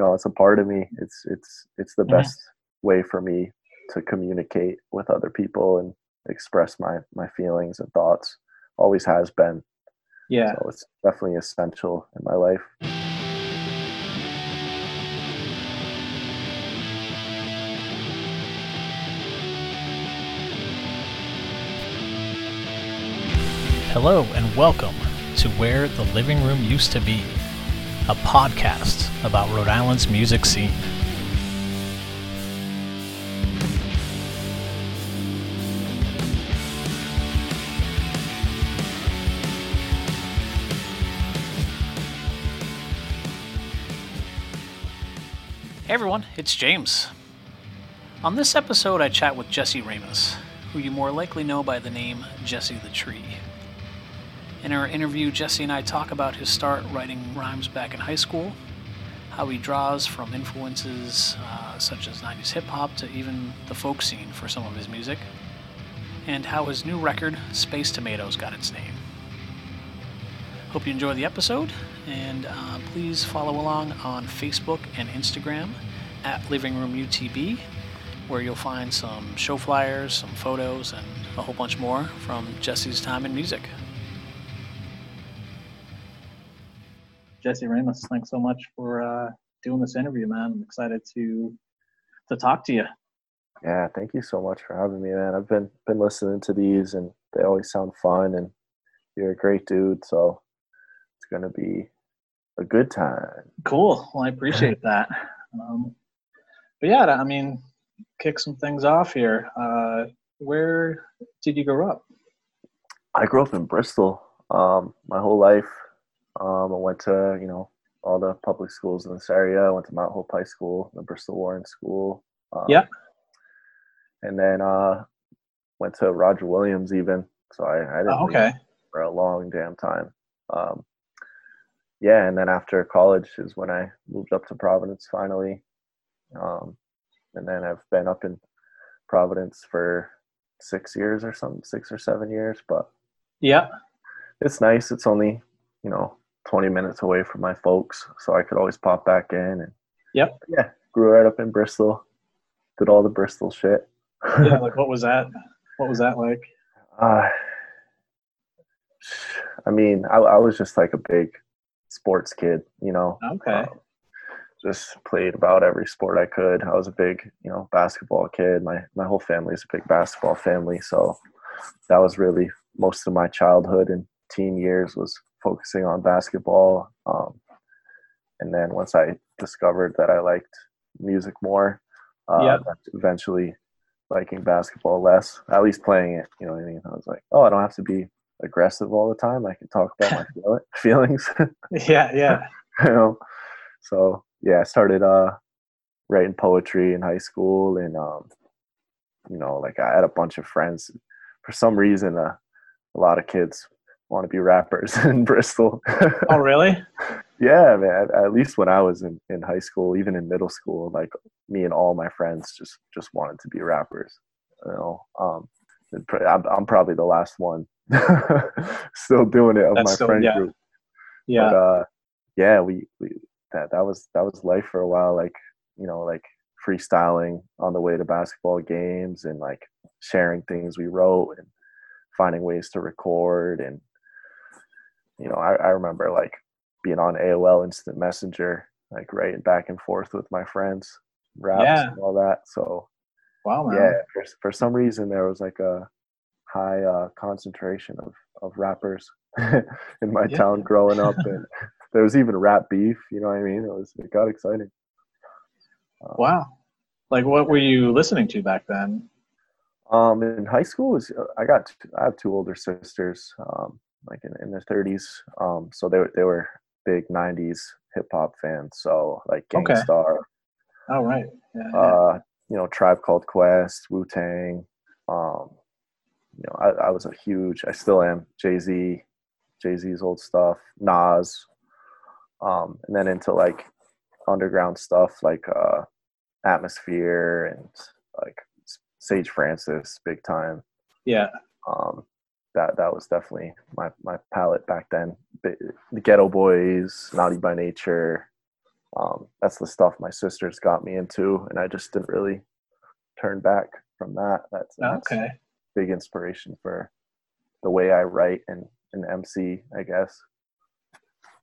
know, it's a part of me. It's it's it's the best way for me to communicate with other people and express my my feelings and thoughts. Always has been. Yeah. So it's definitely essential in my life. Hello and welcome to Where the Living Room Used to Be, a podcast about Rhode Island's music scene. Hey everyone, it's James. On this episode, I chat with Jesse Ramos, who you more likely know by the name Jesse the Tree. In our interview, Jesse and I talk about his start writing rhymes back in high school, how he draws from influences uh, such as 90s hip hop to even the folk scene for some of his music, and how his new record, Space Tomatoes, got its name. Hope you enjoy the episode, and uh, please follow along on Facebook and Instagram at Living Room UTB, where you'll find some show flyers, some photos, and a whole bunch more from Jesse's time in music. Jesse Ramos, thanks so much for uh, doing this interview, man. I'm excited to to talk to you. Yeah, thank you so much for having me, man. I've been been listening to these and they always sound fun and you're a great dude, so it's gonna be a good time. Cool. Well, I appreciate that. Um, but yeah, I mean, kick some things off here. Uh, where did you grow up? I grew up in Bristol um, my whole life. Um, I went to you know all the public schools in this area. I went to Mount Hope High School, the Bristol Warren School. Um, Yeah. And then uh, went to Roger Williams even. So I, I didn't Oh, okay. for a long damn time. Um, yeah, and then after college is when I moved up to Providence finally. Um, and then I've been up in Providence for six years or something, six or seven years. But Yeah. it's nice. It's only, you know, 20 minutes away from my folks. So I could always pop back in. And Yep. yeah, grew right up in Bristol, did all the Bristol shit. Yeah. Like, what was that? What was that like? Uh, I mean, I, I was just like a big sports kid, you know. Okay. Um, just played about every sport I could. I was a big, you know, basketball kid. My my whole family is a big basketball family, so that was really most of my childhood and teen years was focusing on basketball. Um, and then once I discovered that I liked music more, uh, Yeah. eventually liking basketball less, at least playing it. You know what I mean? I was like, oh, I don't have to be aggressive all the time. I can talk about my feel- feelings. Yeah. Yeah. you know so yeah i started uh writing poetry in high school and um you know like i had a bunch of friends for some reason uh, a lot of kids want to be rappers in bristol Oh, really? yeah man at, least when i was in, in high school even in middle school like me and all my friends just just wanted to be rappers you know um i'm, I'm probably the last one still doing it of That's my still- friend yeah. group Yeah. but uh yeah we, we that that was that was life for a while like you know like freestyling on the way to basketball games and like sharing things we wrote and finding ways to record and you know i, I remember like being on aol instant messenger like writing back and forth with my friends raps Yeah. and all that so wow, man. yeah for, for some reason there was like a high uh, concentration of, of rappers in my Yeah. town growing up and there was even rap beef you know what i mean it was it got exciting Um, Wow. Like, what were you listening to back then? um in high school was i got I have two older sisters um like in, in their 30s um so they, were- they were big 90s hip-hop fans so like Okay. Gang Starr Oh, right. Yeah. yeah. uh, you know, Tribe Called Quest, Wu Tang. Um, you know, I, I was a huge, I still am Jay Z, Jay Z's old stuff, Nas, um, and then into like underground stuff like uh, Atmosphere and like Sage Francis, big time. yeah. Um, that that was definitely my my palette back then. The Geto Boys, Naughty by Nature, um, that's the stuff my sisters got me into, and I just didn't really turn back from that. That's, that's okay. big inspiration for the way I write and, and MC, I guess.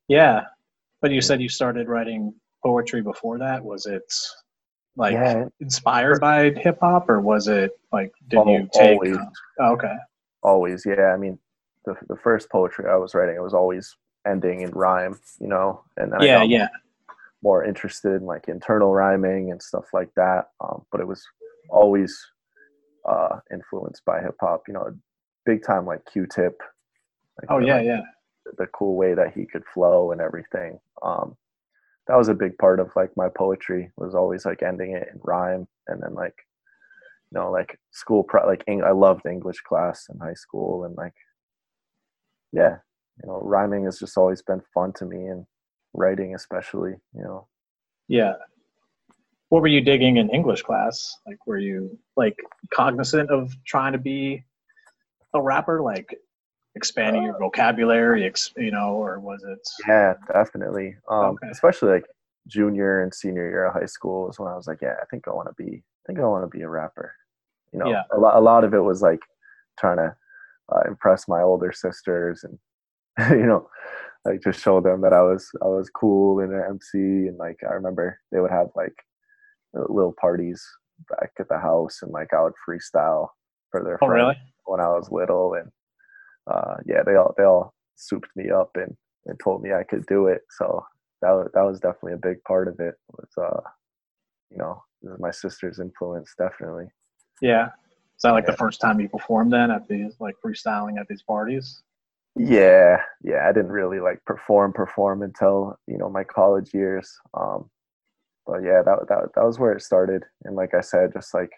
Yeah, but you said you started writing poetry before that. Was it like Yeah. inspired by hip hop, or was it like did Al- you take? always. Oh, okay. Always, yeah. I mean, the the first poetry I was writing, it was always ending in rhyme, you know, and then I Yeah, got yeah, more interested in like internal rhyming and stuff like that. Um, but it was always uh, influenced by hip hop, you know, big time like Q-Tip. Like Oh the, yeah, like, yeah. the cool way that he could flow and everything. Um, that was a big part of like my poetry was always like ending it in rhyme and then like you know like school pro- like Eng- I loved English class in high school and like yeah you know rhyming has just always been fun to me and writing especially you know Yeah. What were you digging in English class? Like, were you like cognizant of trying to be a rapper, like expanding your vocabulary, ex- you know, or was it? yeah definitely um Okay. especially like junior and senior year of high school is when I was like yeah I think I want to be think I want to be a rapper you know Yeah. a lot a lot of it was like trying to uh, impress my older sisters and you know like just show them that I was I was cool in an MC and like I remember they would have like uh, little parties back at the house and like I would freestyle for their Oh, friends really? when I was little and uh yeah they all they all souped me up and, and told me I could do it so that was, that was definitely a big part of it was uh you know this is my sister's influence definitely Yeah. Is that like the first time you performed then at these like freestyling at these parties? Yeah, yeah. I didn't really like perform perform until you know my college years. Um, but yeah, that that that was where it started. And like I said, just like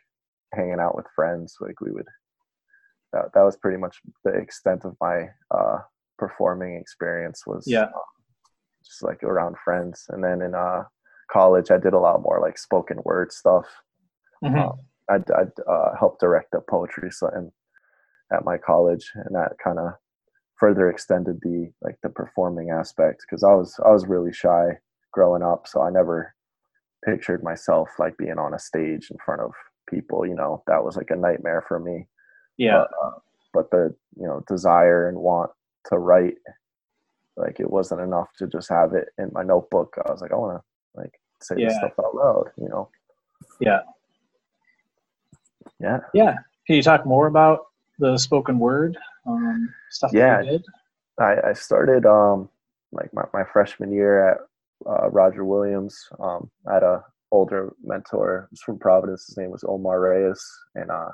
hanging out with friends, like we would. That that was pretty much the extent of my uh, performing experience. Was Yeah. um, just like around friends. And then in uh, college, I did a lot more like spoken word stuff. Mhm. Um, I'd, I'd uh, helped direct a poetry slam at my college, and that kind of further extended the like the performing aspect because I was I was really shy growing up, so I never pictured myself like being on a stage in front of people. You know, that was like a nightmare for me. Yeah. But, uh, but the you know desire and want to write, like it wasn't enough to just have it in my notebook. I was like, I want to like say this stuff out loud. You know. Yeah. Yeah. Yeah. Can you talk more about the spoken word um, stuff Yeah. that you did? I, I started um like my, my freshman year at uh, Roger Williams. Um, I had a older mentor was from Providence. His name was Omar Reyes, and uh,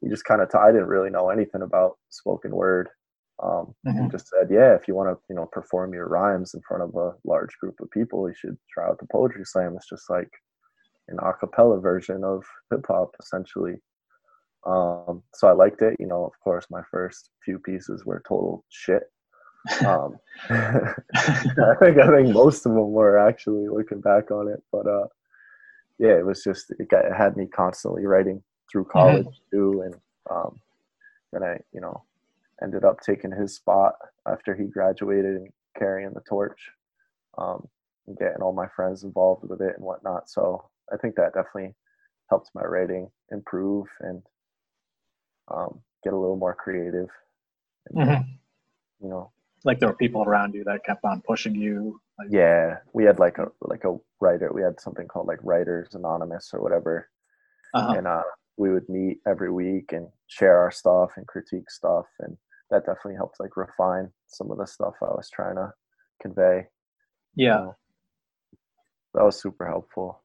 he just kind of t- I didn't really know anything about spoken word. Um, He Mhm. just said, "Yeah, if you want to, you know, perform your rhymes in front of a large group of people, you should try out the poetry slam. It's just like an a cappella version of hip hop, essentially." Um, so I liked it. You know, of course, my first few pieces were total shit. Um, I think I think most of them were actually looking back on it, but uh, yeah, it was just it, got, it had me constantly writing through college too, and um, then I you know ended up taking his spot after he graduated and carrying the torch, um, and getting all my friends involved with it and whatnot. So I think that definitely helped my writing improve and um, get a little more creative. And, Mhm. You know, Like there were people around you that kept on pushing you. Like, yeah, we had like a like a writer. We had something called like Writers Anonymous or whatever, uh-huh. and uh, we would meet every week and share our stuff and critique stuff, and that definitely helped like refine some of the stuff I was trying to convey. Yeah. So that was super helpful.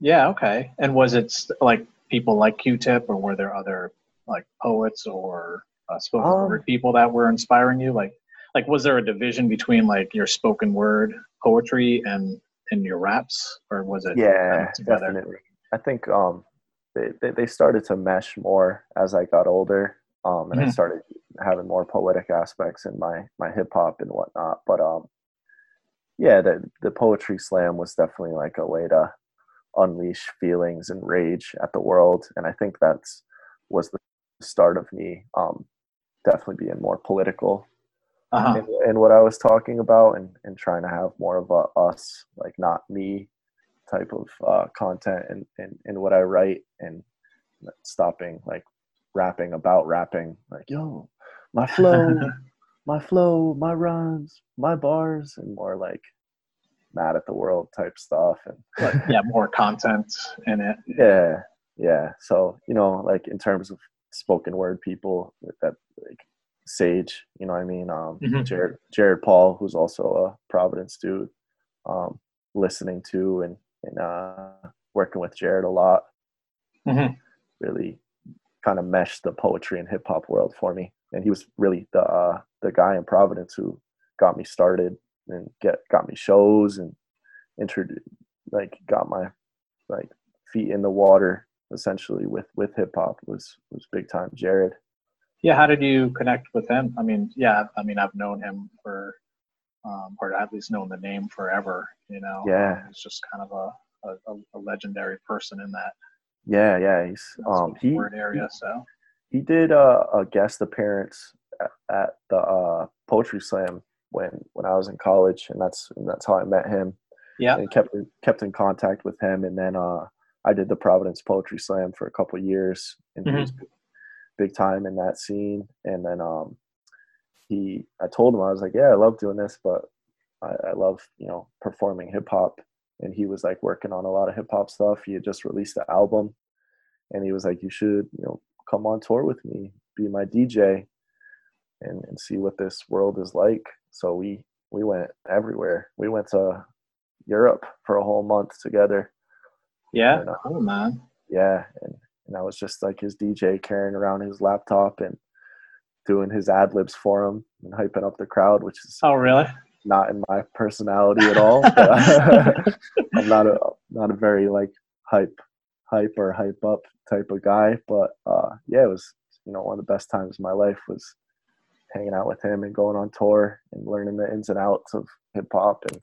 Yeah. Okay. And was it like people like Q-Tip, or were there other like poets or uh, spoken Um, word people that were inspiring you? Like, like was there a division between like your spoken word poetry and and your raps, or was it Yeah, together? definitely. I think um, they they started to mesh more as I got older, um, and I Mhm. started having more poetic aspects in my my hip hop and whatnot. But um, yeah, the the poetry slam was definitely like a way to unleash feelings and rage at the world, and I think that's was the start of me um, definitely being more political Uh-huh. and, and what I was talking about and, and trying to have more of a us, like not me type of uh, content and, and, and what I write and stopping like rapping about rapping, like, yo, my flow, my flow, my rhymes, my bars, and more like mad at the world type stuff. And Like, yeah, more content in it. yeah, yeah. So, you know, like in terms of spoken word people that like Sage, you know what I mean? Um Mhm. Jared Jared Paul, who's also a Providence dude, um, listening to and and uh working with Jared a lot. Mhm. Really kind of meshed the poetry and hip hop world for me. And he was really the uh the guy in Providence who got me started and get got me shows and introduced like got my like feet in the water essentially with with hip hop was was big time Jared. Yeah, how did you connect with him? I mean, yeah, I mean, I've known him for, um, or at least known the name forever. You know, Yeah. He's just kind of a, a, a legendary person in that Yeah, yeah, he's um he area. So he did a, a guest appearance at, at the uh, poetry slam when when I was in college, and that's and that's how I met him. yeah, and kept kept in contact with him. And then uh, I did the Providence Poetry Slam for a couple of years, and he was big, big time in that scene. And then um, he, I told him I was like, yeah, I love doing this, but I, I love you know performing hip hop. And he was like working on a lot of hip hop stuff. He had just released the album, and he was like, you should you know come on tour with me, be my DJ, and and see what this world is like. So we we went everywhere. We went to Europe for a whole month together. yeah, And, uh, cool man. Yeah, and and I was just like his DJ carrying around his laptop and doing his ad libs for him and hyping up the crowd, which is Oh, really? Not in my personality at all. I'm not a not a very like hype hype or hype up type of guy. But uh, yeah, it was you know one of the best times of my life was hanging out with him and going on tour and learning the ins and outs of hip hop and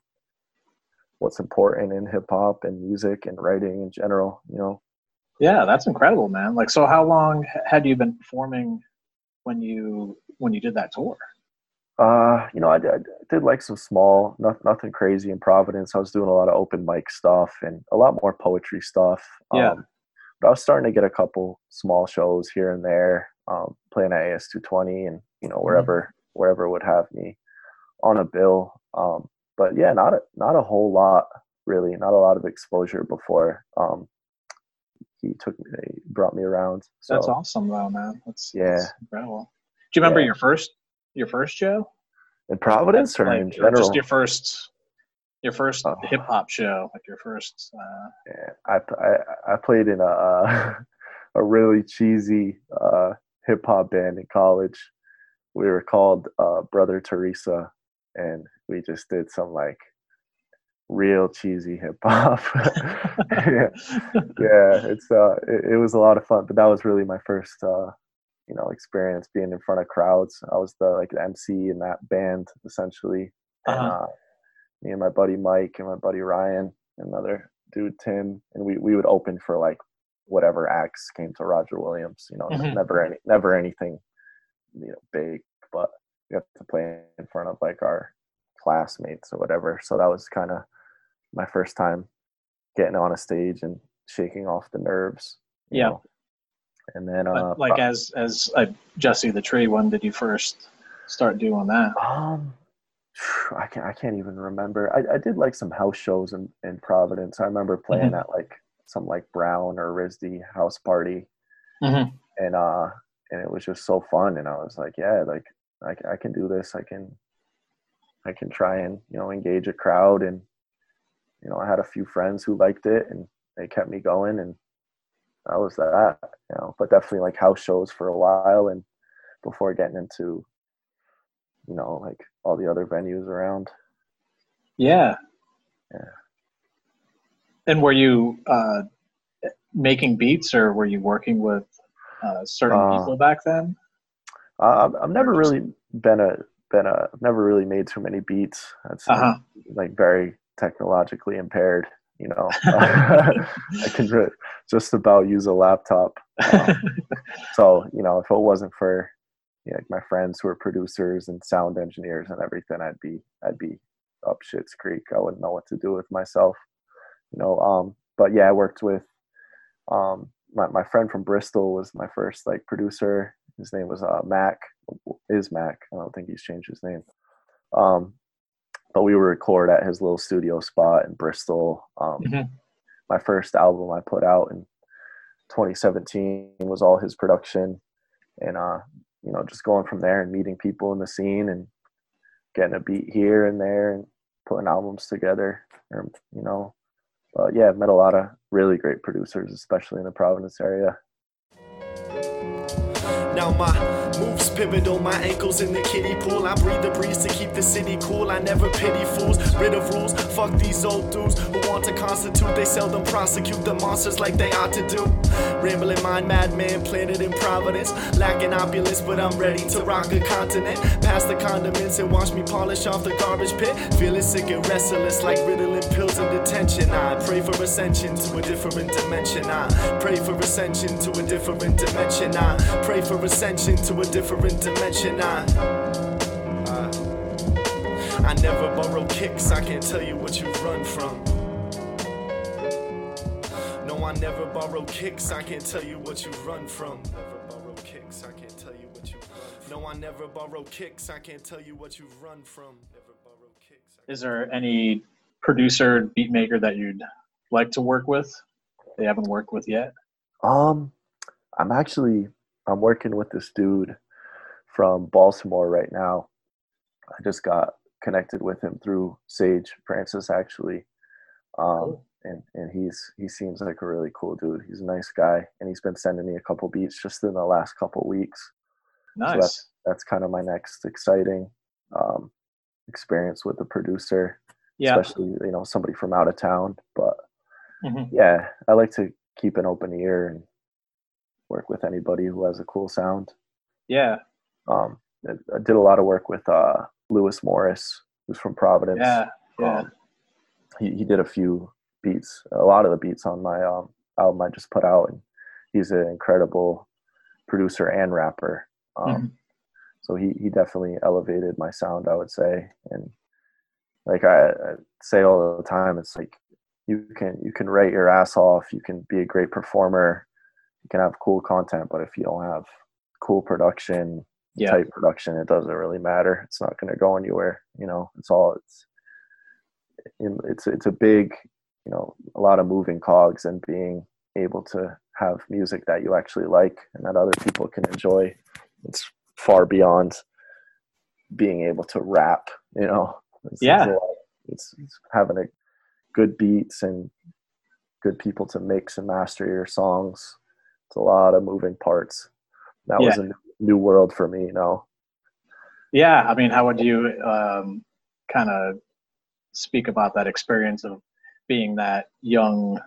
what's important in hip hop and music and writing in general. You know, Yeah, that's incredible, man. Like, so how long had you been performing when you when you did that tour? Uh, you know, I did, I did like some small, not, nothing crazy in Providence. I was doing a lot of open mic stuff and a lot more poetry stuff. Yeah. Um, but I was starting to get a couple small shows here and there, um, playing at AS 220 and, you know, wherever, wherever would have me on a bill. Um, but yeah, not a, not a whole lot really, not a lot of exposure before, um, he took me, he brought me around. So That's awesome, though, man. That's Yeah. that's incredible. Do you remember Yeah. your first your first show? in Providence or Like, in general? just your first your first Oh. hip hop show, like your first. Uh, Yeah, I, I I played in a uh, a really cheesy uh, hip hop band in college. We were called uh, Brother Teresa, and we just did some like real cheesy hip hop. yeah, yeah, it's uh, it, it was a lot of fun. But that was really my first uh, you know experience being in front of crowds. I was the like the MC in that band essentially, Uh-huh. uh, me and my buddy Mike and my buddy Ryan, another dude Tim, and we we would open for like whatever acts came to Roger Williams. You know, Mhm. never any never anything you know big, but we have to play in front of like our classmates or whatever. So that was kind of my first time getting on a stage and shaking off the nerves. you Yeah. know. And then uh like as as uh, Jesse the Tree, when did you first start doing that? Um, I can't. I can't even remember. I, I did like some house shows in, in Providence. I remember playing Mhm. at like some like Brown or RISD house party, Mhm. and uh, and it was just so fun. And I was like, yeah, like I, I can do this. I can, I can try and you know engage a crowd. And you know, I had a few friends who liked it, and they kept me going. And that was that. You know, but definitely like house shows for a while, and before getting into you know, like all the other venues around. Yeah. Yeah. And were you uh, making beats, or were you working with uh, certain Uh, people back then? Uh, I've, never really been a been a I've never really made too many beats. That's Uh huh. like very technologically impaired. You know, I can re- just about use a laptop. Um, so you know, if it wasn't for yeah, like my friends who are producers and sound engineers and everything, I'd be I'd be up shit's creek. I wouldn't know what to do with myself, you know. Um, but yeah, I worked with um, my my friend from Bristol was my first like producer. His name was uh, Mac. Is Mac? I don't think he's changed his name. Um, but we would record at his little studio spot in Bristol. Um, Mhm. My first album I put out in 2017 was all his production, and uh, you know, just going from there and meeting people in the scene and getting a beat here and there and putting albums together. Or, you know, but yeah, I've met a lot of really great producers, especially in the Providence area. Now my moves pivot on my ankles in the kiddie pool. I breathe the breeze to keep the city cool. I never pity fools, rid of rules. Fuck these old dudes who want to constitute. They seldom prosecute the monsters like they ought to do. Rambling mind, madman, planted in Providence. Lacking opulence, but I'm ready to rock a continent. Pass the condiments and watch me polish off the garbage pit. Feeling sick and restless like riddling pills in detention. I pray for ascension to a different dimension. I pray for ascension to a different dimension. I pray for ascension to a different dimension. I, I, I never borrow kicks. I can't tell you what you run from. No, I never borrow kicks. I can't tell you what you run from. Never borrow kicks. I can't tell you what you run. No, I never borrow kicks. I can't tell you what you run from. Never borrow kicks. Is there any producer, beat maker that you'd like to work with? They haven't worked with yet. Um, I'm actually I'm working with this dude from Baltimore right now. I just got connected with him through Sage Francis actually. Um, and and he's he seems like a really cool dude. He's a nice guy, and he's been sending me a couple beats just in the last couple weeks. Nice. That's that's kind of my next exciting um, experience with the producer, yeah. especially you know somebody from out of town. But Mhm. yeah, I like to keep an open ear and work with anybody who has a cool sound. Yeah. Um, I, I did a lot of work with uh, Lewis Morris, who's from Providence. Yeah. Yeah. Um, he he did a few beats, a lot of the beats on my um, album I just put out, and he's an incredible producer and rapper. Um, Mhm. So he he definitely elevated my sound, I would say, and like I, I say all the time, it's like you can you can write your ass off, you can be a great performer, you can have cool content, but if you don't have cool production, Yeah. type production, it doesn't really matter. It's not going to go anywhere. You know, it's all it's it's it's a big, you know, a lot of moving cogs and being able to have music that you actually like and that other people can enjoy. It's far beyond being able to rap. You know, it's, Yeah. It's, it's, it's having a good beats and good people to mix and master your songs. It's a lot of moving parts. That was a new- world for me. You know. Yeah, I mean, how would you um, kind of speak about that experience of being that young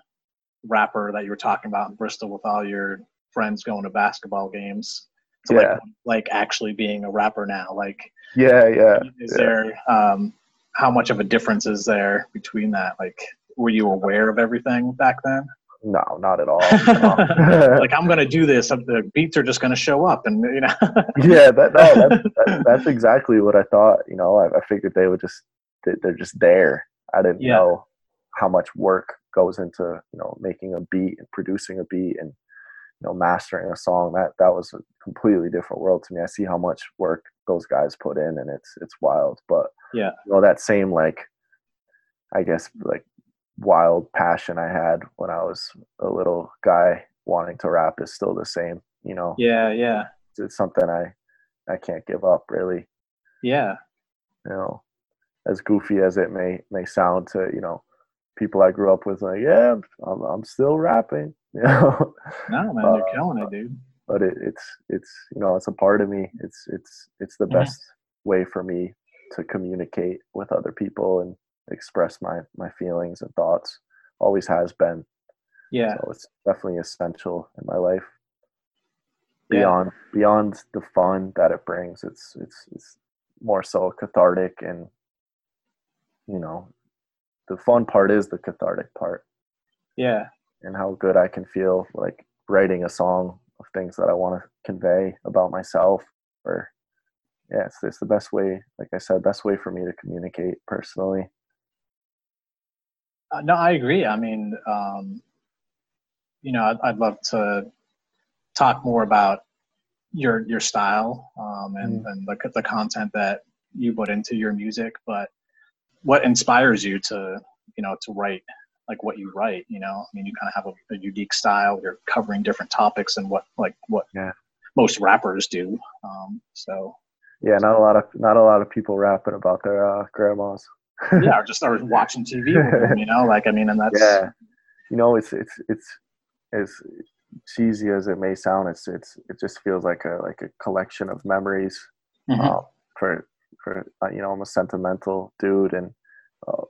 rapper that you were talking about in Bristol with all your friends going to basketball games? To Yeah. like, like actually being a rapper now. Like, Yeah, yeah. is yeah. there um, how much of a difference is there between that? Like, were you aware of everything back then? No, not at all. No. like, I'm gonna do this. The beats are just gonna show up, and you know. yeah, that, no, that's, that, that's exactly what I thought. You know, I, I figured they would just they, they're just there. I didn't Yeah. know how much work goes into you know making a beat and producing a beat and you know mastering a song. That that was a completely different world to me. I see how much work those guys put in, and it's it's wild. But Yeah. you know that same like, I guess like wild passion I had when I was a little guy wanting to rap is still the same. You know, yeah, yeah, it's something I I can't give up really. yeah. You know, as goofy as it may may sound to you know people I grew up with, like yeah, I'm I'm still rapping. You know, No, man, Uh, you're killing it, dude. but it, it's it's you know it's a part of me. It's it's it's the best way for me to communicate with other people and express my my feelings and thoughts. Always has been. Yeah, So it's definitely essential in my life. Yeah. Beyond beyond the fun that it brings, it's it's it's more so cathartic and you know the fun part is the cathartic part yeah, and how good I can feel like writing a song of things that I want to convey about myself or yeah, it's it's the best way. Like I said, best way for me to communicate personally. Uh, no, I agree. I mean, um, you know, I'd, I'd love to talk more about your your style um, and, Mm. and the the content that you put into your music, but what inspires you to you know to write like what you write? You know, I mean, you kind of have a, a unique style. You're covering different topics and what like what Yeah. most rappers do. Um, so Yeah, not a lot of not a lot of people rapping about their uh, grandmas. Yeah, or just or watching TV them, you know, like I mean, and that's yeah, you know, it's it's it's as cheesy as it may sound. It's it's it just feels like a like a collection of memories. Mhm. uh, for for uh, you know I'm a sentimental dude and uh,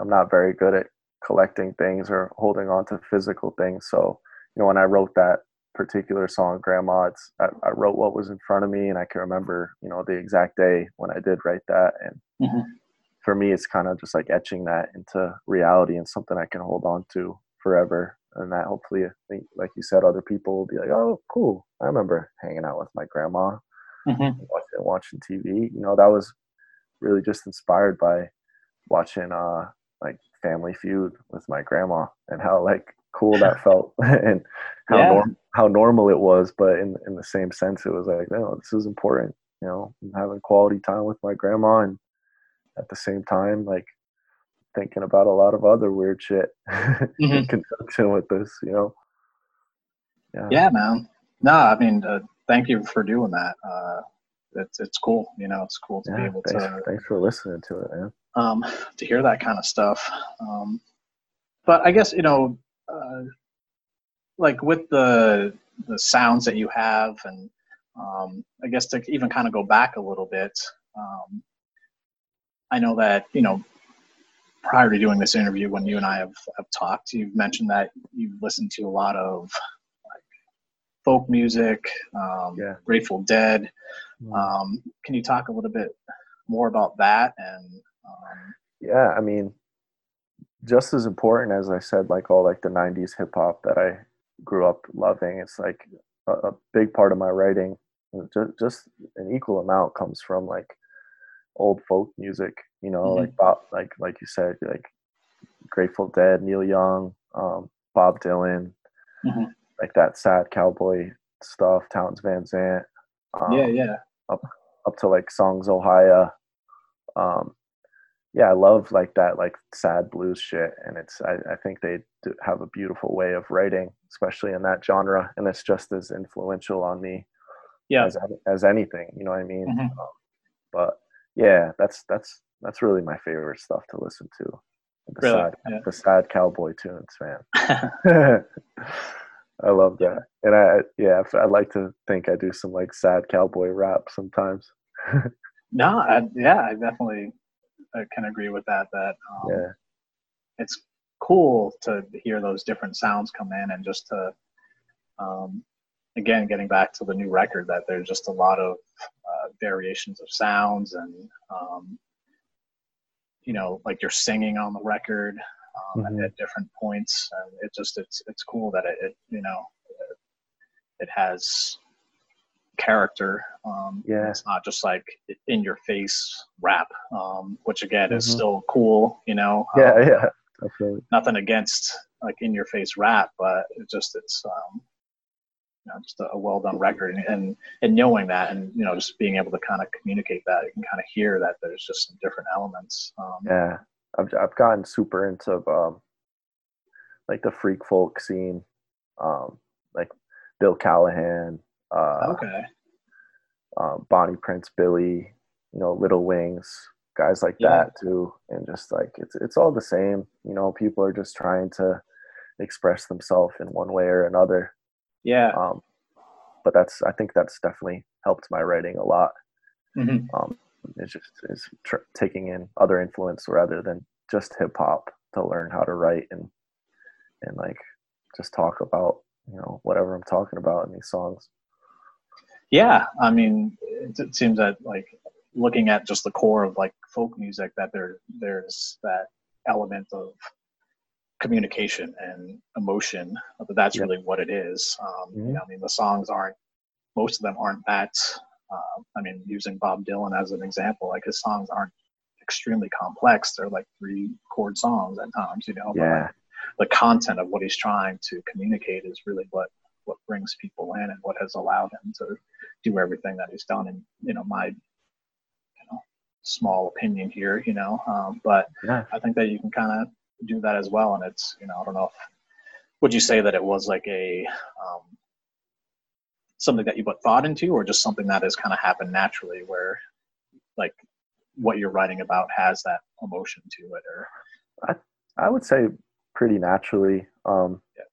I'm not very good at collecting things or holding on to physical things. So you know when I wrote that particular song, Grandma, it's I, I wrote what was in front of me and I can remember you know the exact day when I did write that and. Mhm. For me, it's kind of just like etching that into reality and something I can hold on to forever. And that hopefully, I think, like you said, other people will be like, "Oh, cool! I remember hanging out with my grandma." Mhm. watching, watching TV. You know, that was really just inspired by watching uh like Family Feud with my grandma and how like cool that felt and how Yeah. norm- how normal it was. But in in the same sense, it was like, no, this is important. You know, I'm having quality time with my grandma and at the same time, like thinking about a lot of other weird shit in Mhm. conjunction with this. You know. Yeah. Yeah, man. No, I mean, uh, thank you for doing that. Uh, it's it's cool. You know, it's cool to be Yeah, able thanks, to thanks for listening to it, man. um, to hear that kind of stuff. Um, but I guess you know, uh, like with the the sounds that you have, and um, I guess to even kind of go back a little bit, um, I know that you know prior to doing this interview, when you and I have, have talked, you've mentioned that you've listened to a lot of like folk music, um, Yeah. Grateful Dead. Um, can you talk a little bit more about that and um, yeah i mean just as important as i said like all like the 90s hip hop that i grew up loving it's like a, a big part of my writing just, just an equal amount comes from like old folk music you know Mhm. like bob like like you said like grateful dead neil young um, bob dylan Mhm. like that sad cowboy stuff townes van zandt um, yeah, yeah, up up to like songs ohia um yeah i love like that like sad blues shit and it's i, I think they do have a beautiful way of writing especially in that genre and it's just as influential on me yeah. as, as anything you know what i mean Mhm. um, but yeah that's that's that's really my favorite stuff to listen to the Really? sad Yeah. the sad cowboy tunes man I love that, and I yeah, I'd like to think I do some like sad cowboy rap sometimes. no, I, yeah, I definitely I can agree with that. That um, Yeah, it's cool to hear those different sounds come in and just to um, again getting back to the new record that there's just a lot of variations of sounds and um, you know like you're singing on the record um, Mhm. at different points and it just it's it's cool that it, it you know it has character um, Yeah. it's not just like in your face rap um, which again is Mhm. still cool you know yeah, Um, yeah, definitely. nothing against like in your face rap, but it just it's um, you know just a, a well done record, and, and and knowing that, and you know just being able to kind of communicate that, you can kind of hear that there's just some different elements. Um, Yeah, I've I've gotten super into um, like the freak folk scene, um, like Bill Callahan, uh, Okay. um, Bonnie Prince Billy, you know, Little Wings, guys like Yeah. that too, and just like it's it's all the same. You know, people are just trying to express themselves in one way or another. Yeah. Um, but that's I think that's definitely helped my writing a lot. Mhm. Um, it's just is tr- taking in other influence rather than just hip hop to learn how to write and and like just talk about you know whatever I'm talking about in these songs. Yeah. I mean, it, it seems that like looking at just the core of like folk music, that there there's that element of communication and emotion. But that's Yeah. really what it is. Um, Mhm. you know, I mean, the songs aren't most of them aren't that Uh, I mean, using Bob Dylan as an example, like his songs aren't extremely complex. They're like three chord songs at times, you know. Yeah. Like the content of what he's trying to communicate is really what what brings people in and what has allowed him to do everything that he's done. And you know, my you know small opinion here, you know, um, but Yeah. I think that you can kind of do that as well. And it's you know, I don't know if would you say that it was like a um, something that you put thought into, or just something that has kind of happened naturally, where like what you're writing about has that emotion to it, or I would say pretty naturally. Um, Yeah.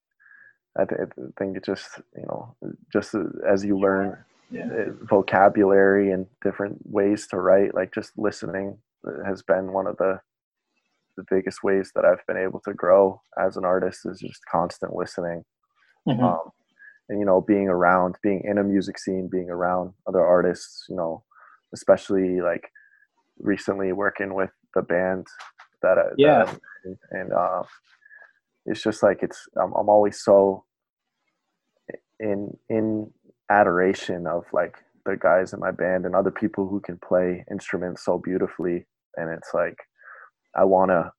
I, th- I think it just you know just as you learn yeah, uh, vocabulary and different ways to write, like just listening uh, has been one of the the biggest ways that I've been able to grow as an artist is just constant listening. Mhm. um, and you know being around being in a music scene being around other artists you know especially like recently working with the band that, I, that Yeah. In, and uh, it's just like it's I'm, I'm always so in in adoration of like the guys in my band and other people who can play instruments so beautifully and it's like i want to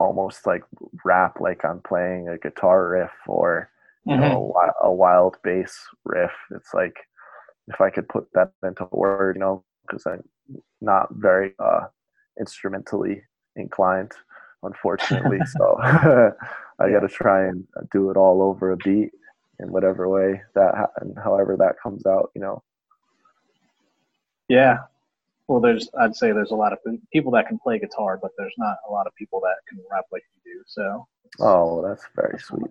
almost like rap like i'm playing a guitar riff or you know, a, a wild bass riff. It's like if I could put that into a word, you know, because I'm not very uh, instrumentally inclined, unfortunately. so I got to try and do it all over a beat in whatever way that, ha- and however that comes out, you know. Yeah. Well, there's, I'd say there's a lot of people that can play guitar, but there's not a lot of people that can rap like you do. So Oh, that's very sweet.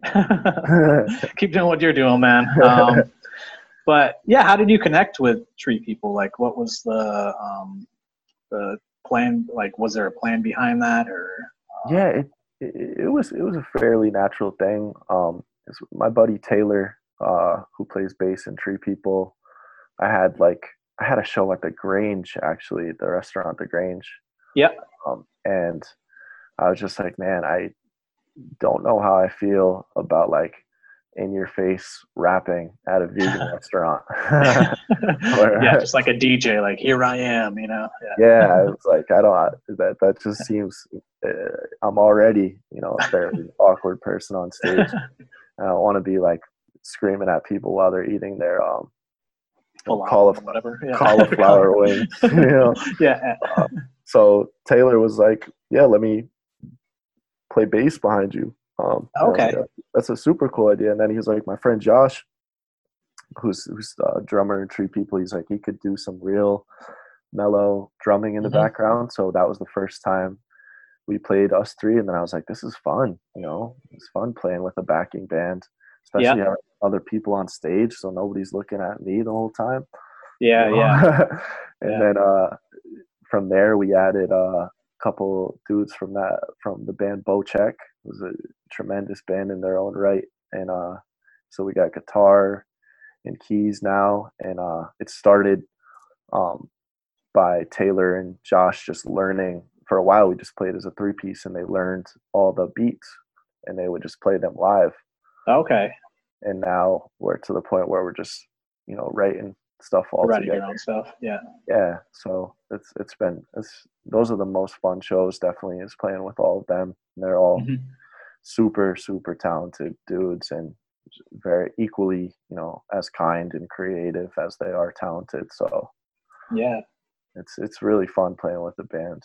keep doing what you're doing, man. Um, but yeah, how did you connect with Tree People? Like, what was the um, the plan? Like, was there a plan behind that, or yeah it, it it was it was a fairly natural thing um my buddy taylor uh who plays bass in tree people i had like i had a show at the grange actually the restaurant the grange Yeah. um and i was just like man i don't know how i feel about like in your face rapping at a vegan restaurant yeah, just like a DJ, like here I am, you know? Yeah. yeah i was like i don't that that just seems uh, i'm already you know a fairly awkward person on stage i don't want to be like screaming at people while they're eating their um cauliflower, whatever. Yeah. cauliflower wings you know yeah. so taylor was like yeah let me play bass behind you um Okay. like, "Yeah, that's a super cool idea and then he was like my friend josh who's who's a drummer in tree people he's like he could do some real mellow drumming in the Mhm. background so that was the first time we played us three and then i was like this is fun you know it's fun playing with a backing band especially having other people on stage so nobody's looking at me the whole time Yeah. you know? Yeah. and Yeah. then uh from there we added a couple dudes from that from the band Bocheck. It was a tremendous band in their own right. And uh so we got guitar and keys now and uh it started um by Taylor and Josh just learning for a while we just played as a three piece and they learned all the beats and they would just play them live Okay. and now we're to the point where we're just you know writing stuff all Writing together your own stuff. Yeah. yeah so it's it's been it's those are the most fun shows definitely is playing with all of them they're all Mhm. super super talented dudes and very equally you know as kind and creative as they are talented so Yeah. it's it's really fun playing with the band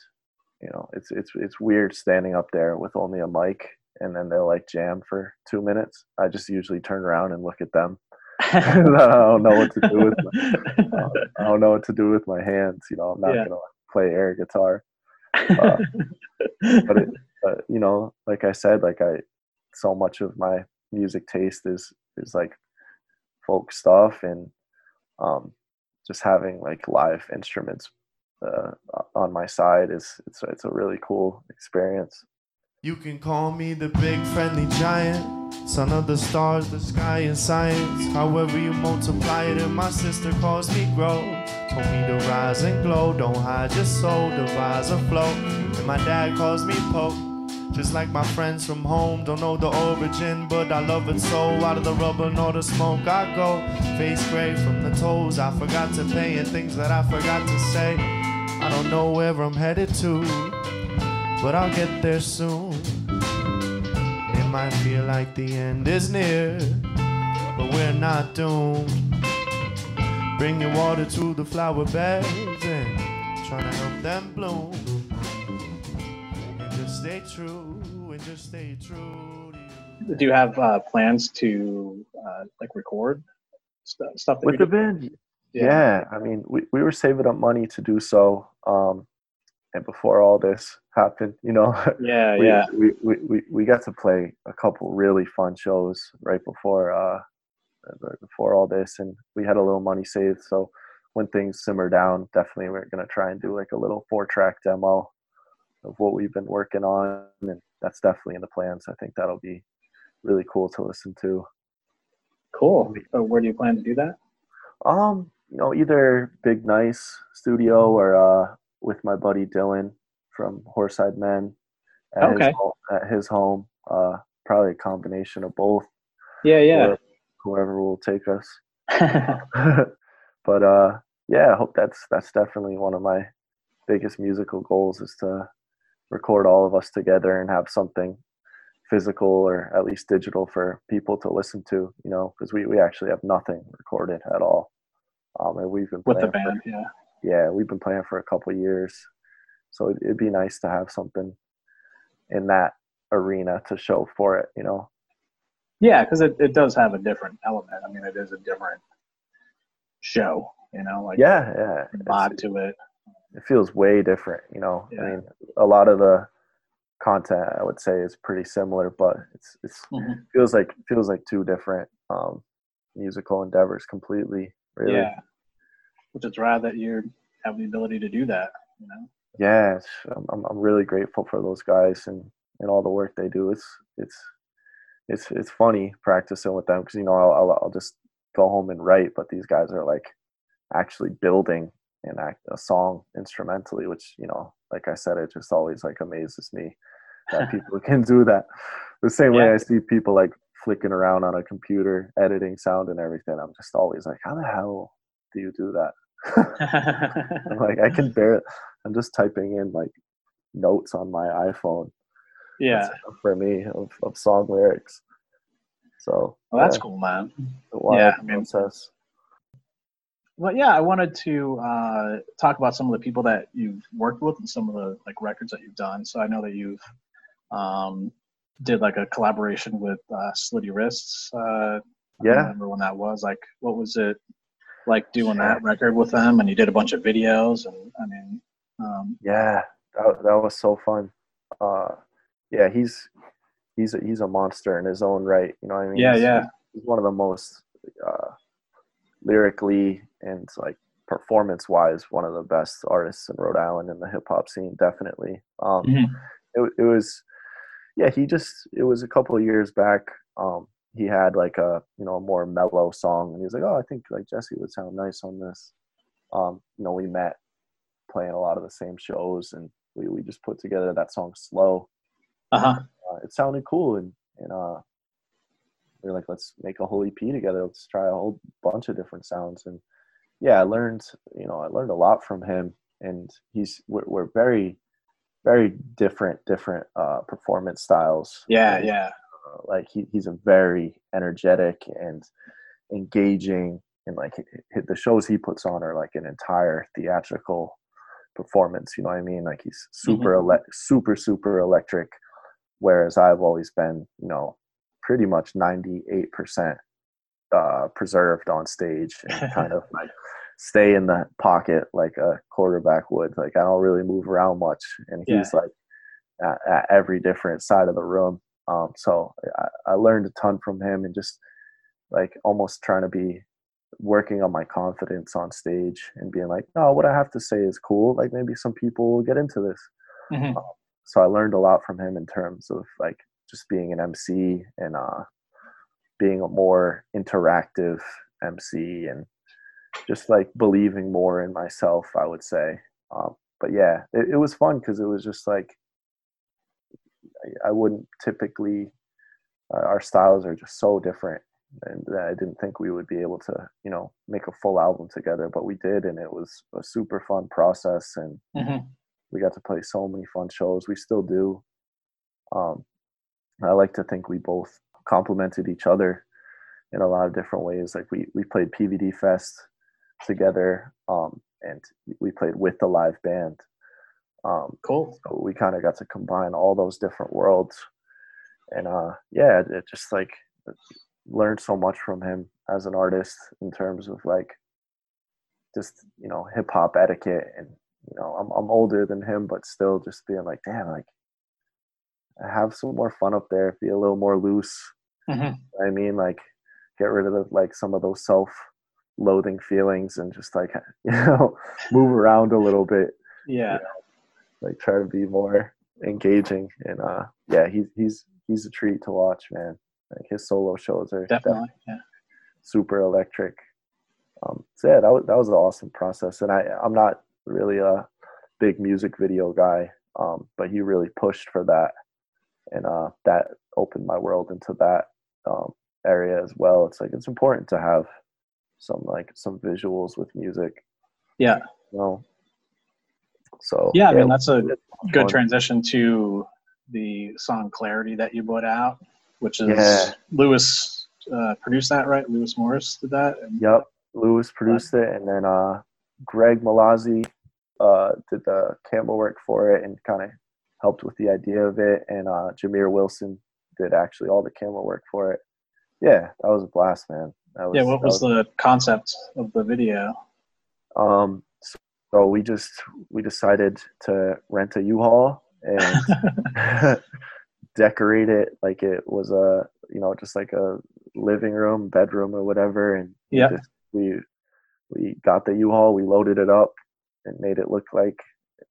you know it's it's it's weird standing up there with only a mic and then they'll like jam for two minutes i just usually turn around and look at them i don't know what to do with my, uh, I don't know what to do with my hands. You know, I'm not Yeah. gonna play air guitar. uh, But it, uh, you know, like I said, like I, so much of my music taste is is like folk stuff and um, just having like live instruments uh, on my side is it's it's a really cool experience. You can call me the big friendly giant, son of the stars, the sky, and science. However you multiply it, and my sister calls me grow. Told me to rise and glow, don't hide your soul, devise a flow. And my dad calls me Pope. Just like my friends from home, don't know the origin, but I love it so. Out of the rubber nor the smoke, I go. Face gray from the toes, I forgot to pay, and things that I forgot to say. I don't know where I'm headed to, but I'll get there soon. It might feel like the end is near, but we're not doomed. Bring your water to the flower beds and try to help them bloom. And just stay true, and just stay true. Do you have uh, plans to uh, like record stuff, stuff that With the you're band, yeah. I mean, we, we were saving up money to do so. Um, and before all this happened, you know, Yeah, we, yeah. we, we, we, we got to play a couple really fun shows right before uh right before all this and we had a little money saved so when things simmer down definitely we're to try and do like a little four track demo of what we've been working on and that's definitely in the plans i think that'll be really cool to listen to Cool. So where do you plan to do that? um you know either big nice studio or uh with my buddy dylan from horseside men at, Okay. his, home, at his home uh probably a combination of both Yeah, yeah. whoever, whoever will take us. but uh, yeah, I hope that's that's definitely one of my biggest musical goals is to record all of us together and have something physical or at least digital for people to listen to. You know, because we we actually have nothing recorded at all. Um, and we've been With the band, for- yeah. Yeah, we've been playing for a couple of years, so it'd, it'd be nice to have something in that arena to show for it. You know. Yeah, because it, it does have a different element. I mean, it is a different show, you know, like Yeah, yeah. vibe to it. it feels way different you know Yeah. i mean a lot of the content i would say is pretty similar but it's it's Mhm. feels like feels like two different um musical endeavors completely really Yeah. Which is rad that you have the ability to do that, you know? yeah I'm, I'm really grateful for those guys and and all the work they do. It's it's it's it's funny practicing with them because you know I'll, I'll i'll just go home and write but these guys are like actually building an act a song instrumentally which you know like i said it just always like amazes me that people can do that. The same way i see people like flicking around on a computer editing sound and everything i'm just always like how the hell do you do that i'm like i can bear it. i'm just typing in like notes on my iphone yeah. For me of, of song lyrics so Well, that's yeah, cool, man. Yeah, I mean-. Well, yeah, I wanted to uh, talk about some of the people that you've worked with and some of the like records that you've done. So I know that you've um, did like a collaboration with uh, Slitty Wrists. Uh, yeah remember when that was. Like, what was it like doing that record with them? And you did a bunch of videos, and I mean, um, Yeah, that, that was so fun. Uh, yeah, he's he's a, he's a monster in his own right. You know what I mean? Yeah, He's- yeah. He's one of the most uh, lyrically and like performance wise, one of the best artists in Rhode Island in the hip hop scene. Definitely. Um, Mhm. it, it was, yeah. He just it was a couple of years back. Um, he had like a you know a more mellow song, and he was like, oh, I think like Jesse would sound nice on this. Um, you know, we met playing a lot of the same shows, and we, we just put together that song slow. uh-huh. Uh, it sounded cool, and and uh, we were like, let's make a whole EP together. Let's try a whole bunch of different sounds, and yeah, I learned you know I learned a lot from him, and he's we're, we're very very different different uh, performance styles. Yeah, And, yeah. Like he, he's a very energetic and engaging and like the shows he puts on are like an entire theatrical performance you know what i mean? Like he's super ele- super super electric whereas i've always been you know pretty much 98% uh preserved on stage and kind of like stay in the pocket like a quarterback would. Like i don't really move around much and Yeah. he's like at, at every different side of the room um, so I, I learned a ton from him and just like almost trying to be working on my confidence on stage and being like, no, what I have to say is cool. Like maybe some people will get into this. Mhm. So I learned a lot from him in terms of like just being an MC and uh, being a more interactive MC and just like believing more in myself, I would say. Um, but yeah, it, it was fun because it was just like I, I wouldn't typically. Uh, our styles are just so different, and I didn't think we would be able to, you know, make a full album together. But we did, and it was a super fun process, and Mhm. we got to play so many fun shows. We still do. Um, I like to think we both complemented each other in a lot of different ways. Like we we played PVD Fest together, um, and we played with the live band. Um, Cool. so we kind of got to combine all those different worlds, and uh, yeah, it, it just like learned so much from him as an artist in terms of like just you know hip hop etiquette and you know I'm I'm older than him, but still just being like, damn, like have some more fun up there, be a little more loose. Mhm. I mean, like get rid of the, like some of those self-loathing feelings and just like you know move around a little bit, Yeah. Like try to be more engaging. And uh, yeah, he's he's he's a treat to watch, man. Like his solo shows are Definitely. Yeah. super electric. Um, so yeah, that was that was an awesome process, and I I'm not really a big music video guy, um, but he really pushed for that, and uh, that opened my world into that um, area as well. It's like it's important to have some like some visuals with music, Yeah. you know. So Yeah. I mean, that's a good fun. transition to the song Clarity that you put out, which is Yeah. Lewis uh, produced that, right? Lewis Morris did that. And- Yep, Lewis produced it, and then uh, Greg Malazzi uh, did the camera work for it and kind of helped with the idea of it, and uh, Jameer Wilson did actually all the camera work for it. Yeah, that was a blast, man. That was, yeah. What that was the concept of the video? Um, so we just we decided to rent a U-Haul and decorate it like it was a you know just like a living room, bedroom, or whatever. And we Yeah. just- we we got the U-Haul, we loaded it up, and made it look like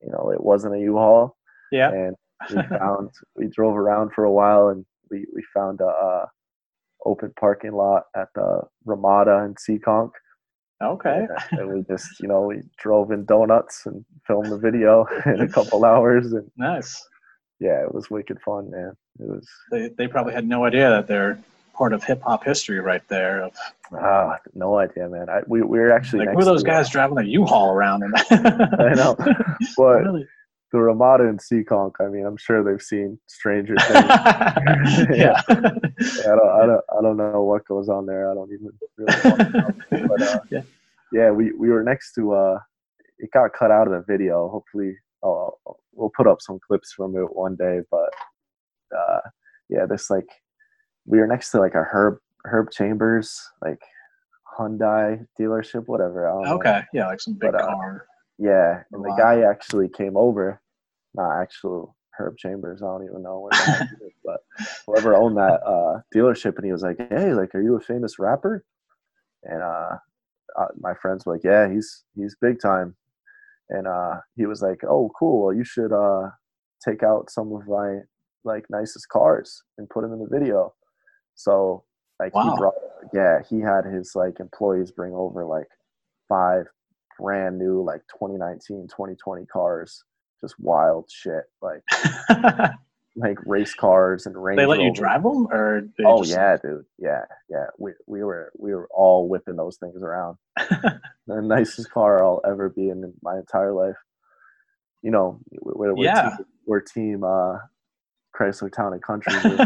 you know it wasn't a U-Haul. Yeah. And we found we drove around for a while, and we we found a, uh open parking lot at the Ramada in Seekonk. Okay. Yeah, and we just, you know, we drove in donuts and filmed the video in a couple hours, and Nice. yeah, it was wicked fun, man. It was They, they probably had no idea that they're part of hip hop history right there. Of, ah, no idea, man. I, we we were actually like, next who are those uh, guys driving a U-Haul around? And I know, but really? The Ramada and Seekonk. I mean, I'm sure they've seen Stranger Things. yeah. Yeah, I don't, I don't, I don't know what goes on there. I don't even really. Want to know. But uh, Yeah. yeah, we we were next to. uh It got cut out of the video. Hopefully, I'll, I'll- we'll put up some clips from it one day. But uh yeah, this like we were next to like a Herb Herb Chambers like Hyundai dealership, whatever. Don't know. Okay. Yeah, like some big But, uh, car. Yeah, and the guy actually came over, not actual Herb Chambers. I don't even know where that is, but whoever owned that uh, dealership, and he was like, "Hey, like, are you a famous rapper?" And uh, uh, my friends were like, "Yeah, he's he's big time." And uh, he was like, "Oh, cool. Well, you should uh, take out some of my like nicest cars and put them in the video." So like Wow. he brought, yeah, he had his like employees bring over like five brand new like 2019 2020 cars just wild shit like like race cars and range they let you Rovers. drive them, or oh just- yeah dude yeah yeah we, we were we were all whipping those things around the nicest car i'll ever be in my entire life you know we're, we're, Yeah. team, we're team uh chrysler town and country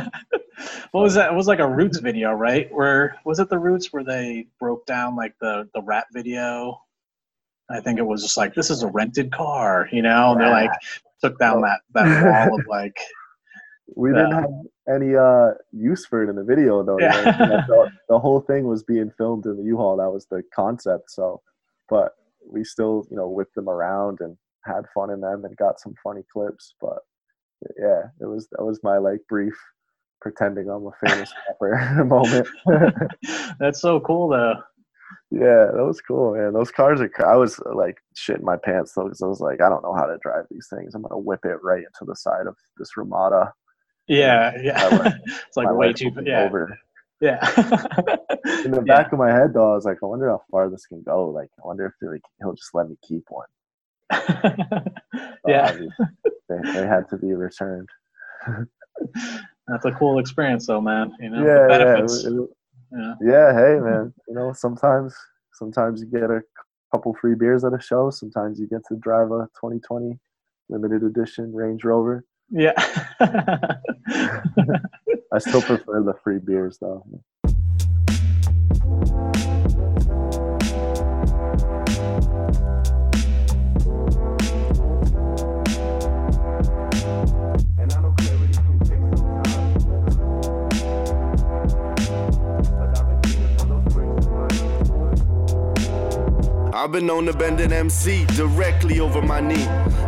what was that? It was like a Roots video, right? Where was it the Roots where they broke down like the the rap video? I think it was just like this is a rented car, you know. And they like took down that that wall of like we didn't have any uh use for it in the video though Yeah. you know, the, the whole thing was being filmed in the u-haul that was the concept so but we still you know whipped them around and had fun in them and got some funny clips but yeah it was that was my like brief pretending i'm a famous rapper moment that's so cool though. Yeah that was cool man those cars are. I was uh, like shitting my pants though because i was like i don't know how to drive these things i'm gonna whip it right into the side of this ramada Yeah, yeah. It's like way too yeah. over Yeah. in the Yeah. back of my head though i was like i wonder how far this can go like i wonder if like he'll just let me keep one yeah. they, they had to be returned That's a cool experience, though, man. You know, yeah, yeah, it was- it yeah. yeah. Hey, man. You know, sometimes sometimes you get a couple free beers at a show. Sometimes you get to drive a 2020 limited edition Range Rover. Yeah. I still prefer the free beers though. I've been known to bend an MC directly over my knee.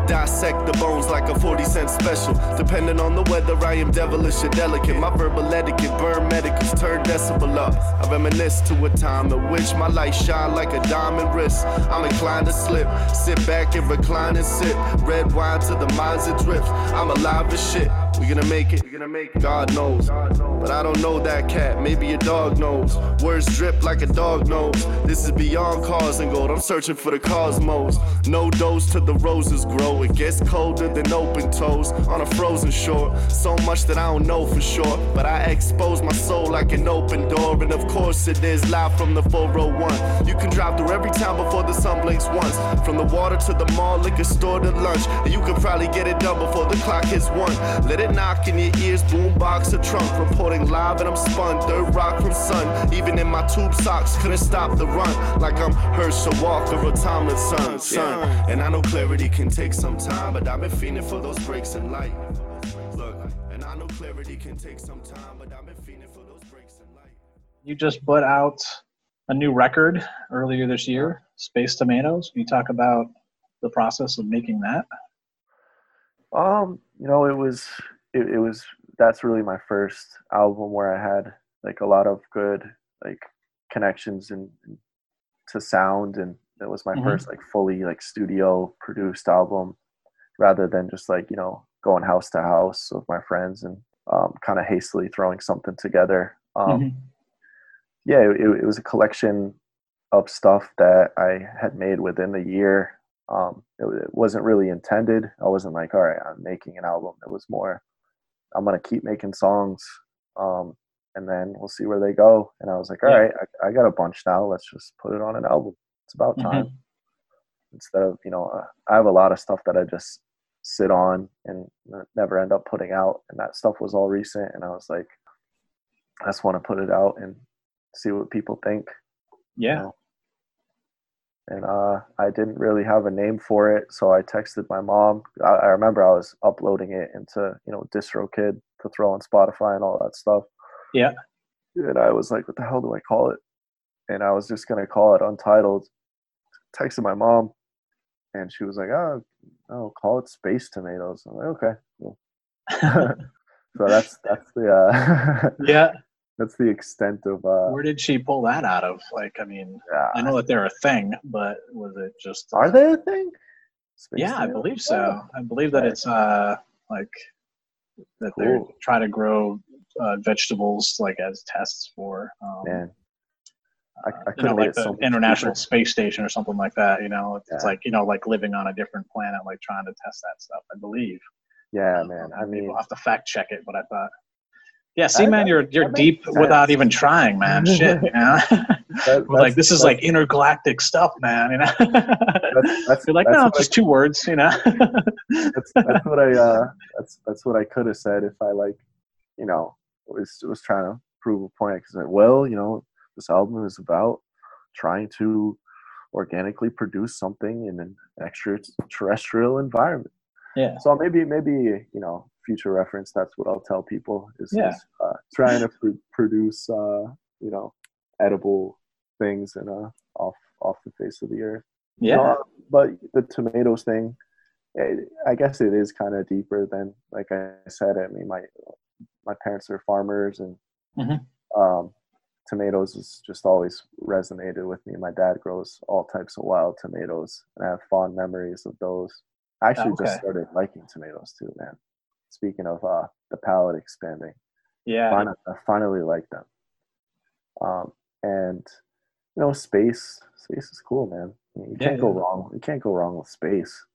Dissect the bones like a 40 cent special. Depending on the weather, I am devilish or delicate. My verbal etiquette burn medicals, turn decibel up. I reminisce to a time at which my light shine like a diamond wrist. I'm inclined to slip, sit back and recline and sip. Red wine to the minds adrift. I'm alive as shit. We gonna make it. We gonna make. God knows. But I don't know that cat. Maybe a dog knows. Words drip like a dog knows. This is beyond cars and gold. I'm searching for the cosmos. No dose to the roses grow. It gets colder than open toes on a frozen shore. So much that I don't know for sure. But I expose my soul like an open door. And of course it is live from the 401. You can drive through every town before the sun blinks once. From the water to the mall, liquor store to lunch. And you can probably get it done before the clock hits one. Let it knock in your ears, boombox or trunk. Reporting live and I'm spun. Dirt rock from sun. Even in my tube socks, couldn't stop the run. Like I'm Herschel Walker or Tomlinson, son. And I know clarity can take some time, but I've been feeling for those breaks in light. Look, and I know clarity can take some time, but I've been feeling for those breaks in light. You just put out a new record earlier this year, Space Tomatoes. Can you talk about the process of making that? Um, you know, it was it, it was that's really my first album where I had like a lot of good like connections and, and to sound and it was my Mhm. first like fully like studio produced album rather than just like, you know, going house to house with my friends and um, kind of hastily throwing something together. Um, Mhm. yeah, it, it was a collection of stuff that I had made within the year. Um, it, it wasn't really intended. I wasn't like, all right, I'm making an album. It was more, I'm gonna keep making songs, um, and then we'll see where they go. And I was like, all Yeah. right, I, I got a bunch now. Let's just put it on an album. It's about Mhm. time. Instead of, you know, uh, I have a lot of stuff that I just sit on and never end up putting out, and that stuff was all recent. And I was like, I just want to put it out and see what people think. Yeah. And uh, I didn't really have a name for it, so I texted my mom. I, I remember I was uploading it into you know DistroKid to throw on Spotify and all that stuff. Yeah. And I was like, "What the hell do I call it?" And I was just gonna call it Untitled. Texted my mom, and she was like, "Oh, oh, call it Space Tomatoes." I'm like, "Okay, cool." so that's that's the uh, Yeah. That's the extent of uh, Where did she pull that out of? Like, I mean, I know that they're a thing, but was it just? Are they a thing? Space Yeah, I believe so. Oh, I believe that it's uh like that they're trying to grow uh, vegetables like as tests for um, man. I, I you know, like the International cheaper. Space Station or something like that. You know, it's, it's Yeah. like you know, like living on a different planet, like trying to test that stuff. I believe. Yeah, Um, man. I mean, we'll have to fact check it, but I thought. Yeah, see, man, you're you're deep makes without even trying, man. Shit, you know. that- like this is like intergalactic stuff, man. You know. that's, that's, You're like, that's no, just I, two words, you know. that's, that's what I uh that's that's what I could have said if I like you know was was trying to prove a point because like well you know this album is about trying to organically produce something in an extraterrestrial environment. Yeah. So maybe maybe you know future reference. That's what I'll tell people is, Yeah. is uh, trying to pr- produce uh, you know edible things and uh off off the face of the earth. Yeah. Uh, but the tomatoes thing, eh, I guess it is kind of deeper than like I said. I mean, my my parents are farmers, and Mhm. um, tomatoes has just always resonated with me. My dad grows all types of wild tomatoes, and I have fond memories of those. I actually Okay. just started liking tomatoes too, man. Speaking of uh, the palate expanding, Yeah. finally, I finally like them. Um, and you know, space, space is cool, man. You Yeah, can't go yeah. wrong. You can't go wrong with space.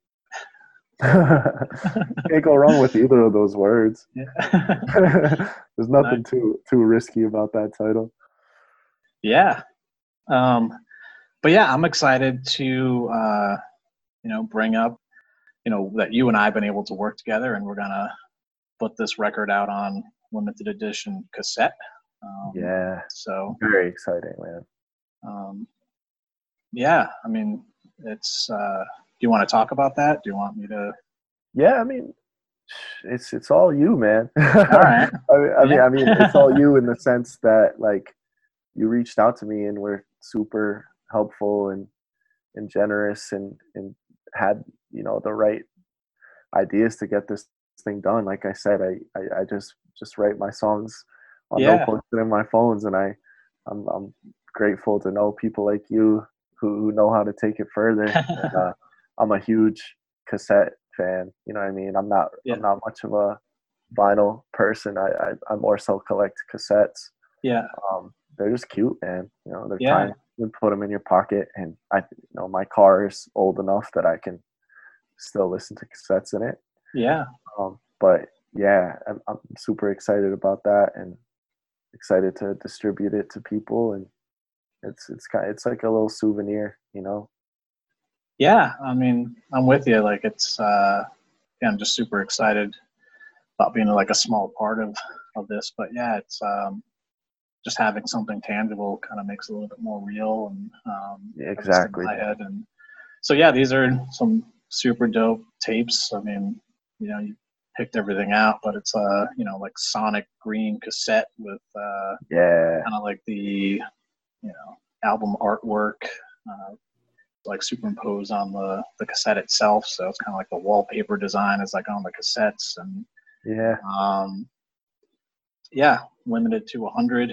Can't go wrong with either of those words. Yeah. There's nothing too too risky about that title. yeah. Um, but yeah, I'm excited to uh, you know bring up you know that you and I have been able to work together, and we're gonna put this record out on limited edition cassette. Um, Yeah, So very exciting, man. um, yeah, I mean, it's. Uh, do you want to talk about that? Do you want me to? Yeah, I mean, it's it's all you, man. All right. I mean, I mean. I mean, it's all you in the sense that like you reached out to me and were super helpful and and generous and and had you know the right ideas to get this thing done. Like I said, I I, I just just write my songs on Yeah. notebooks and in my phones, and I I'm I'm grateful to know people like you who, who know how to take it further. and, uh, I'm a huge cassette fan. You know what I mean? I'm not Yeah. I'm not much of a vinyl person. I, I I more so collect cassettes. Yeah. Um, they're just cute, man. You know, they're Yeah. tiny. You put them in your pocket, and I, you know, my car is old enough that I can still listen to cassettes in it. Yeah. Um, but yeah, I'm, I'm super excited about that, and excited to distribute it to people. And it's it's kind of, it's like a little souvenir, you know. Yeah. I mean, I'm with you. Like, it's. Uh, yeah, I'm just super excited about being like a small part of of this. But yeah, it's. Um, just having something tangible kind of makes it a little bit more real and um, exactly. my head. And so yeah, these are some super dope tapes. I mean, you know, you picked everything out, but it's uh, you know, like sonic green cassette with uh, Yeah, kind of like the you know album artwork uh, like superimposed on the the cassette itself. So it's kind of like the wallpaper design is like on the cassettes and yeah, um, yeah, limited to 100.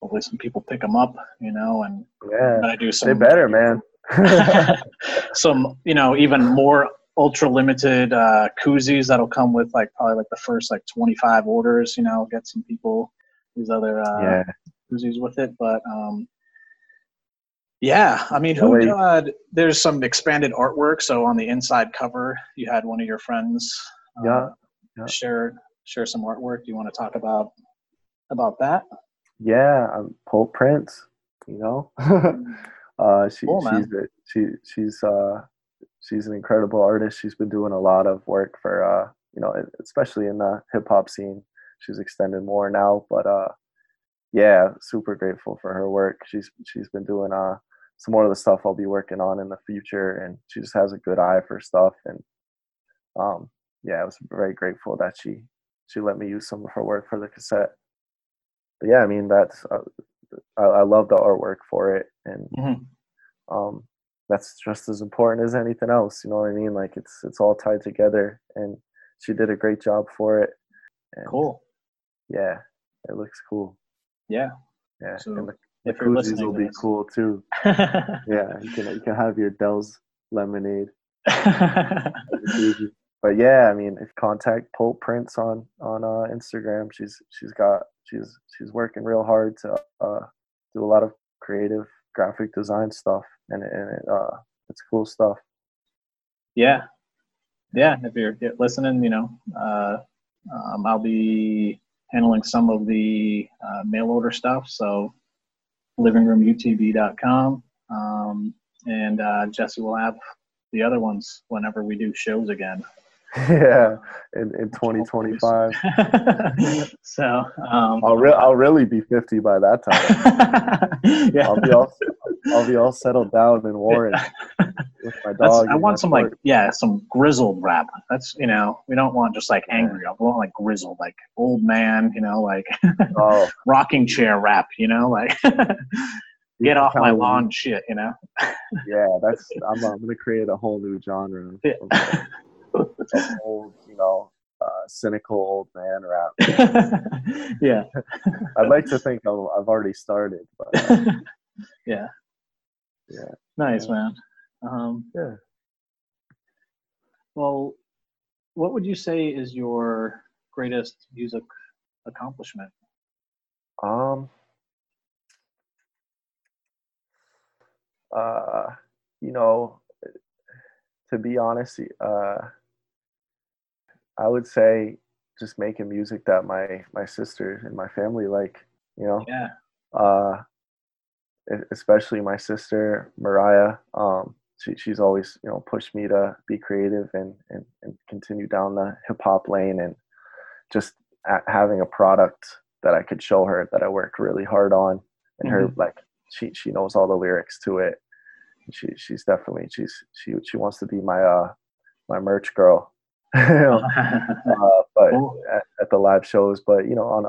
Hopefully, some people pick them up, you know, and yeah. I'm do some They better, man. some, you know, even more ultra limited uh, koozies that'll come with like probably like the first like 25 orders. You know, get some people these other uh, yeah, koozies with it, but um, yeah, I mean, who uh, there's some expanded artwork. So on the inside cover, you had one of your friends uh, Yeah, yeah. share share some artwork. Do you want to talk about about that? yeah. I'm Pulp Prince. You know, uh, she, Cool, she's a, she she's uh she's an incredible artist. She's been doing a lot of work for uh you know especially in the hip hop scene. She's extended more now, but uh yeah, super grateful for her work. She's she's been doing uh some more of the stuff I'll be working on in the future, and she just has a good eye for stuff. And um yeah, I was very grateful that she she let me use some of her work for the cassette. But yeah, I mean that's uh, I, I love the artwork for it, and Mhm. um, that's just as important as anything else. You know what I mean? Like it's it's all tied together, and she did a great job for it. And Cool. Yeah, it looks cool. Yeah. Yeah, So and the, the if you're koozies listening will be this- cool too. Yeah, you can you can have your Del's lemonade. But yeah, I mean, if contact Pulp Prince on on uh, Instagram, she's she's got she's she's working real hard to uh, do a lot of creative graphic design stuff, and and it, uh, it's cool stuff. yeah. Yeah. If you're listening, you know, uh, um, I'll be handling some of the uh, mail order stuff. So livingroomutb.com. Um, and uh, Jesse will have the other ones whenever we do shows again. Yeah, in in 2025, so um, I'll re- I'll really be 50 by that time. yeah. I'll be all I'll be all settled down in Warren with my dog. I want some like yeah, some grizzled rap. That's you know, we don't want just like angry. I want like grizzled, like old man, you know, like oh, rocking chair rap, you know, like get off my lawn shit, you know. Yeah, that's I'm I'm gonna create a whole new genre. Yeah. Of old, you know, uh, cynical old man rap. yeah, I'd like to think I've, I've already started, but uh, yeah, Yeah. Nice Yeah. man. Um, yeah. well, what would you say is your greatest music accomplishment? Um. Uh, you know, to be honest, uh, I would say just making music that my my sister and my family like. You know, Yeah. uh, especially my sister Mariah. Um, she, she's always you know pushed me to be creative and and, and continue down the hip hop lane and just a- having a product that I could show her that I worked really hard on and her like she she knows all the lyrics to it. And she she's definitely she's she she wants to be my uh my merch girl. uh, but Cool. at, at the live shows but you know on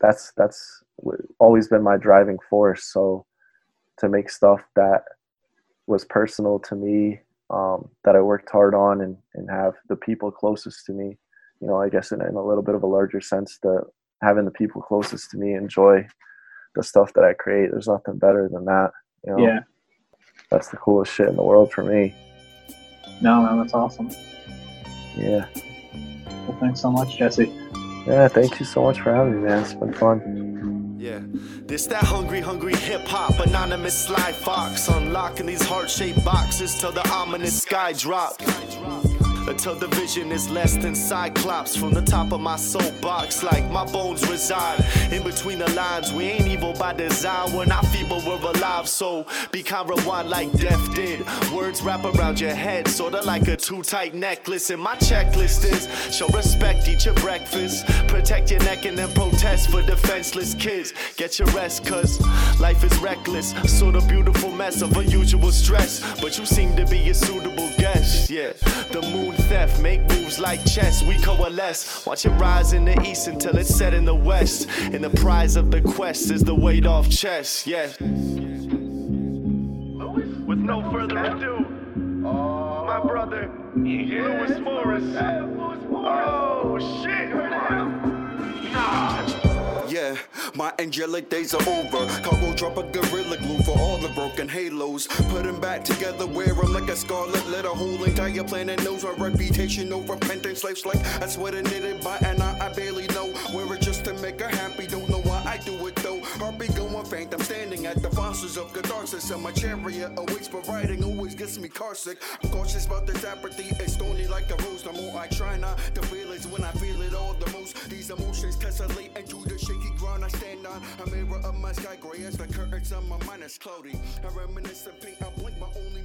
that's that's always been my driving force so to make stuff that was personal to me um, that i worked hard on and, and have the people closest to me you know i guess in, in a little bit of a larger sense the having the people closest to me enjoy the stuff that i create there's nothing better than that you know yeah. that's the coolest shit in the world for me No, man, that's awesome. Yeah Well, thanks so much, Jesse. yeah thank you so much for having me man it's been fun Yeah, this that hungry, hungry hip hop, anonymous Sly Fox, unlocking these heart shaped boxes till the ominous sky drop. Until the vision is less than cyclops from the top of my soapbox, like my bones reside in between the lines. We ain't evil by design, we're not feeble, we're alive. So be kind, rewind like death did. Words wrap around your head, sorta like a too tight necklace. And my checklist is show respect, eat your breakfast, protect your neck, and then protest for defenseless kids. Get your rest, cause life is reckless, sort of beautiful mess of unusual stress. But you seem to be a suitable guest, yeah. The moon theft, make moves like chess, we coalesce. Watch it rise in the east until it's set in the west. And the prize of the quest is the weight off chest, yeah. With no further ado, my brother, Louis Morris. Oh, shit. Yeah, my angelic days are over. Cargo drop a gorilla glue for all the broken halos. Put them back together, wear them like a scarlet letter. Whole entire planet knows my reputation. No repentance, slaves like I swear to knitted by, and I, I barely know. Wear it just to make her happy. Don't know why I do it though. Heartbeat going faint. I'm standing at the fossils of catharsis, and my chariot awaits for writing. Always gets me car sick. I'm cautious about this apathy. It's stony like a rose. The more I try not to feel it, when I feel it all the most. These emotions tessellate into the shaky ground I stand on. A mirror of my sky gray as the curtains on my mind is cloudy. I reminisce of paint. I blink my only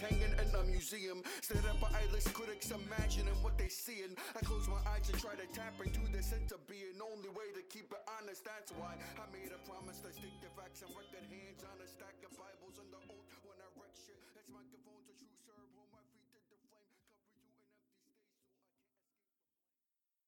hanging in a museum. Stared at by eyeless critics, imagining what they seeing. I close my eyes and try to tap into the sense of being. Only way to keep it honest. That's why I made a promise to stick to facts and record hands on a stack